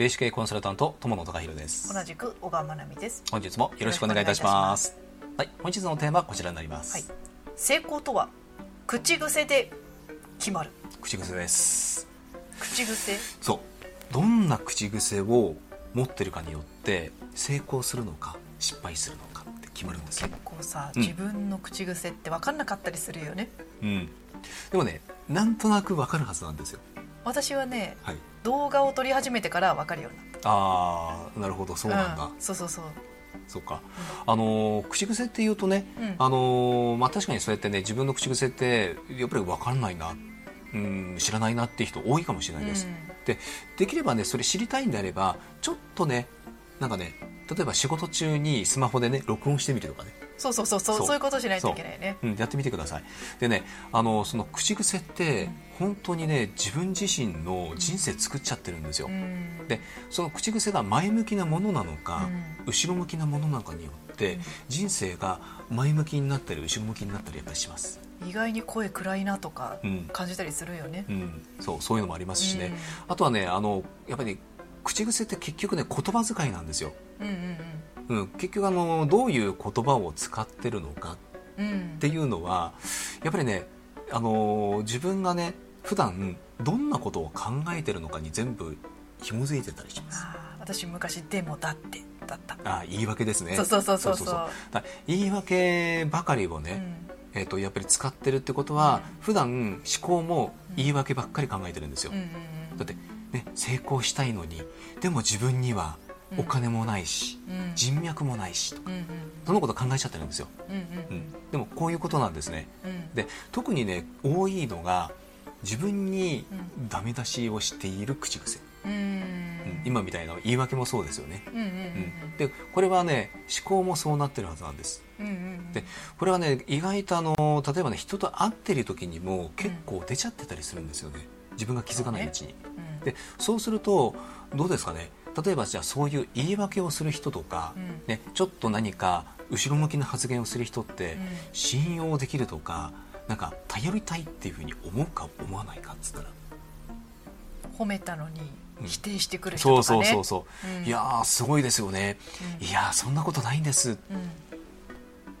霊視系コンサルタント友野孝弘です。同じく小川真奈美です。本日もよろしくお願いいたします。はい本日のテーマはこちらになります、はい、成功とは口癖で決まる。口癖です。口癖？そう。どんな口癖を持ってるかによって成功するのか失敗するのかって決まるんですよ結構さ、うん。自分の口癖って分かんなかったりするよね。うん。でもねなんとなくわかるはずなんですよ私はねはい。動画を撮り始めてから分かるようになっああなるほど。そうたなんだ、うん。そうそうそう。そうか、あのー口癖っていうとね、うん。あのーまあ、確かにそうやってね自分の口癖ってやっぱり分かんないな、うん、知らないなっていう人多いかもしれないです、うん。でできればねそれ知りたいんであればちょっとねなんかね例えば仕事中にスマホでね録音してみるとかね、そうそうそうそうそう。いうことしないといけないね。う。ん、やってみてください。でねあのその口癖って本当にね自分自身の人生作っちゃってるんですよ、うん。でその口癖が前向きなものなのか、うん。後ろ向きなものなのかによって、うん。人生が前向きになったり後ろ向きになったりやっぱりします、意外に声暗いなとかうん。感じたりするよね。うん、そうそういうのもありますしね、うん。あとはねあのやっぱり口癖って結局ね言葉遣いなんですよ、うんうんうん、結局あのどういう言葉を使ってるのかうん。うんっていうのはやっぱりねあの自分がね普段どんなことを考えてるのかに全部紐づいてたりします。私昔でもだってだった。あ言い訳ですね。そうそうそうそうそう。だ言い訳ばかりをね、うん。えー、とやっぱり使ってるってことは、普段思考も言い訳ばっかり考えてるんですよ、うんうんうん。だって、ね、成功したいのにでも自分にはお金もないし、うん。人脈もないしとうんうん。そのこと考えちゃってるんですよ、うんうん。うん、でもこういうことなんですね。うん。で特にね多いのが自分にうダメ出しをしている口癖、今みたいな言い訳もそうですよね、でこれはね思考もそうなってるはずなんです。うんうんうん。でこれはね意外とあの例えばね人と会ってる時にも結構出ちゃってたりするんですよね。自分が気づかないうちに、うんでそうするとどうですかね？例えばじゃあそういう言い訳をする人とか、うん。ね、ちょっと何か後ろ向きな発言をする人ってうん。信用できるとかなんか頼りたいっていうふうに思うか思わないかっつったら。褒めたのにうん。否定してくる人そうそうそうそう、うん。いやーすごいですよね、うん。いやーそんなことないんです。っうん。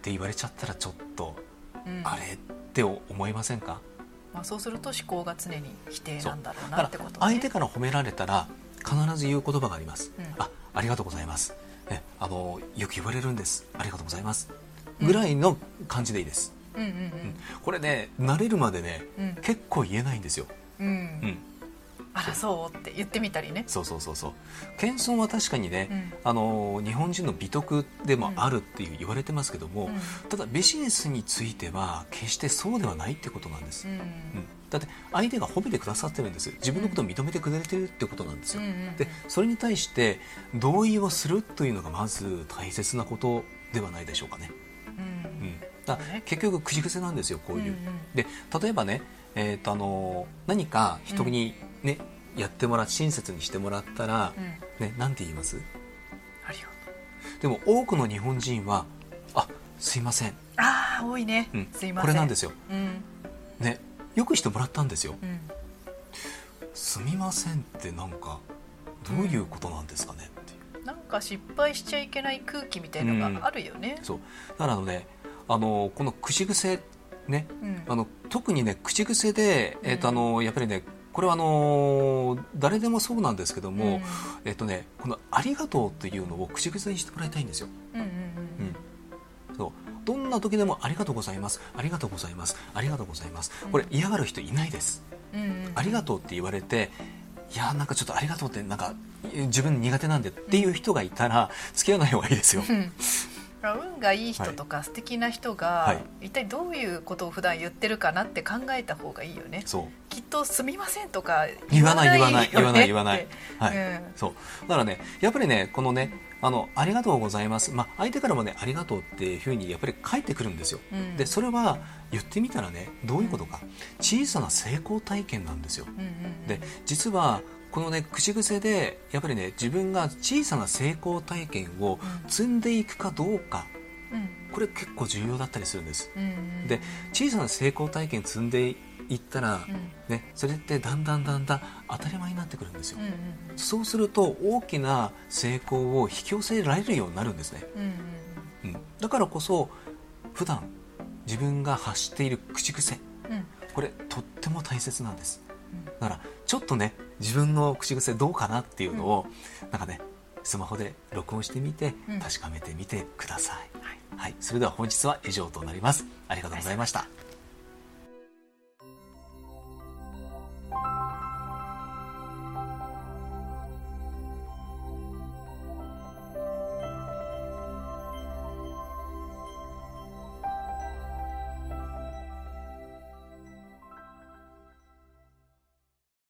て言われちゃったらちょっと、うん。あれって思いませんか？まあそうすると思考が常に否定なんだろうなってことね。相手から褒められたら必ず言う言葉があります、うん。あありがとうございます、ね、あのよく言われるんです。ありがとうございます。ぐらいの感じでいいです、うんうんうん。これね慣れるまでね、うん。結構言えないんですよ、うんうん。うん、あらそう。って言ってみたりねそうそうそうそう。謙遜は確かにね、うん。あの日本人の美徳でもあるっていう言われてますけども、うん。ただビジネスについては決してそうではないってことなんです、うん。うん。だって相手が褒めてくださってるんです。自分のことを認めてくれてるってことなんですよ、でそれに対して同意をするというのがまず大切なことではないでしょうかね、うん。結局口癖なんですよこういう、で例えばね、えーとあの何か人にね、やってもら親切にしてもらったら、うん。ね、なんて言います？ありがとう。でも多くの日本人はあすいません、ああ多いね。うん、すいません。これなんですよ、うん。ね、よくしてもらったんですよ。うん。すみませんってなんかどういうことなんですかねう。なんか失敗しちゃいけない空気みたいのがあるよね。そう。だからあのねあのこの口癖ねうん。あの特にね口癖で、えーとあのやっぱりねこれはあの誰でもそうなんですけども、えっ、とねこの「ありがとう」っていうのを口癖にしてもらいたいんですよ、うんうんうんうん、そう。どんな時でも「ありがとうございます」「ありがとうございます」「ありがとうございます」これ嫌がる人いないです。うんうん。ありがとうって言われていやなんかちょっとありがとうってなんか自分苦手なんでっていう人がいたら付き合わない方がいいですよ。うん運がいい人とか素敵な人が、はい。一体どういうことを普段言ってるかなって考えた方がいいよね。そう。きっと「すみません」とか言わない言わない言わない言わないはい、うん。そう。だからねやっぱりねこのねあのありがとうございます、まあ、相手からもねありがとうっていうふうにやっぱり返ってくるんですよ、うん。でそれは言ってみたらねどういうことか。小さな成功体験なんですよ。うんうん。で実はこのね口癖でやっぱりね自分が小さな成功体験を積んでいくかどうか。うん。これ結構重要だったりするんです。うんうん。で小さな成功体験積んでいいったら、ね、それってだんだんだんだん当たり前になってくるんですよ、うんうんそうすると大きな成功を引き寄せられるようになるんですね、うんうん、だからこそ普段自分が発している口癖。うんうん。これとっても大切なんですだからちょっとね自分の口癖どうかなっていうのを、なんかねスマホで録音してみてうん。確かめてみてください、はい。はい、それでは本日は以上となります。ありがとうございました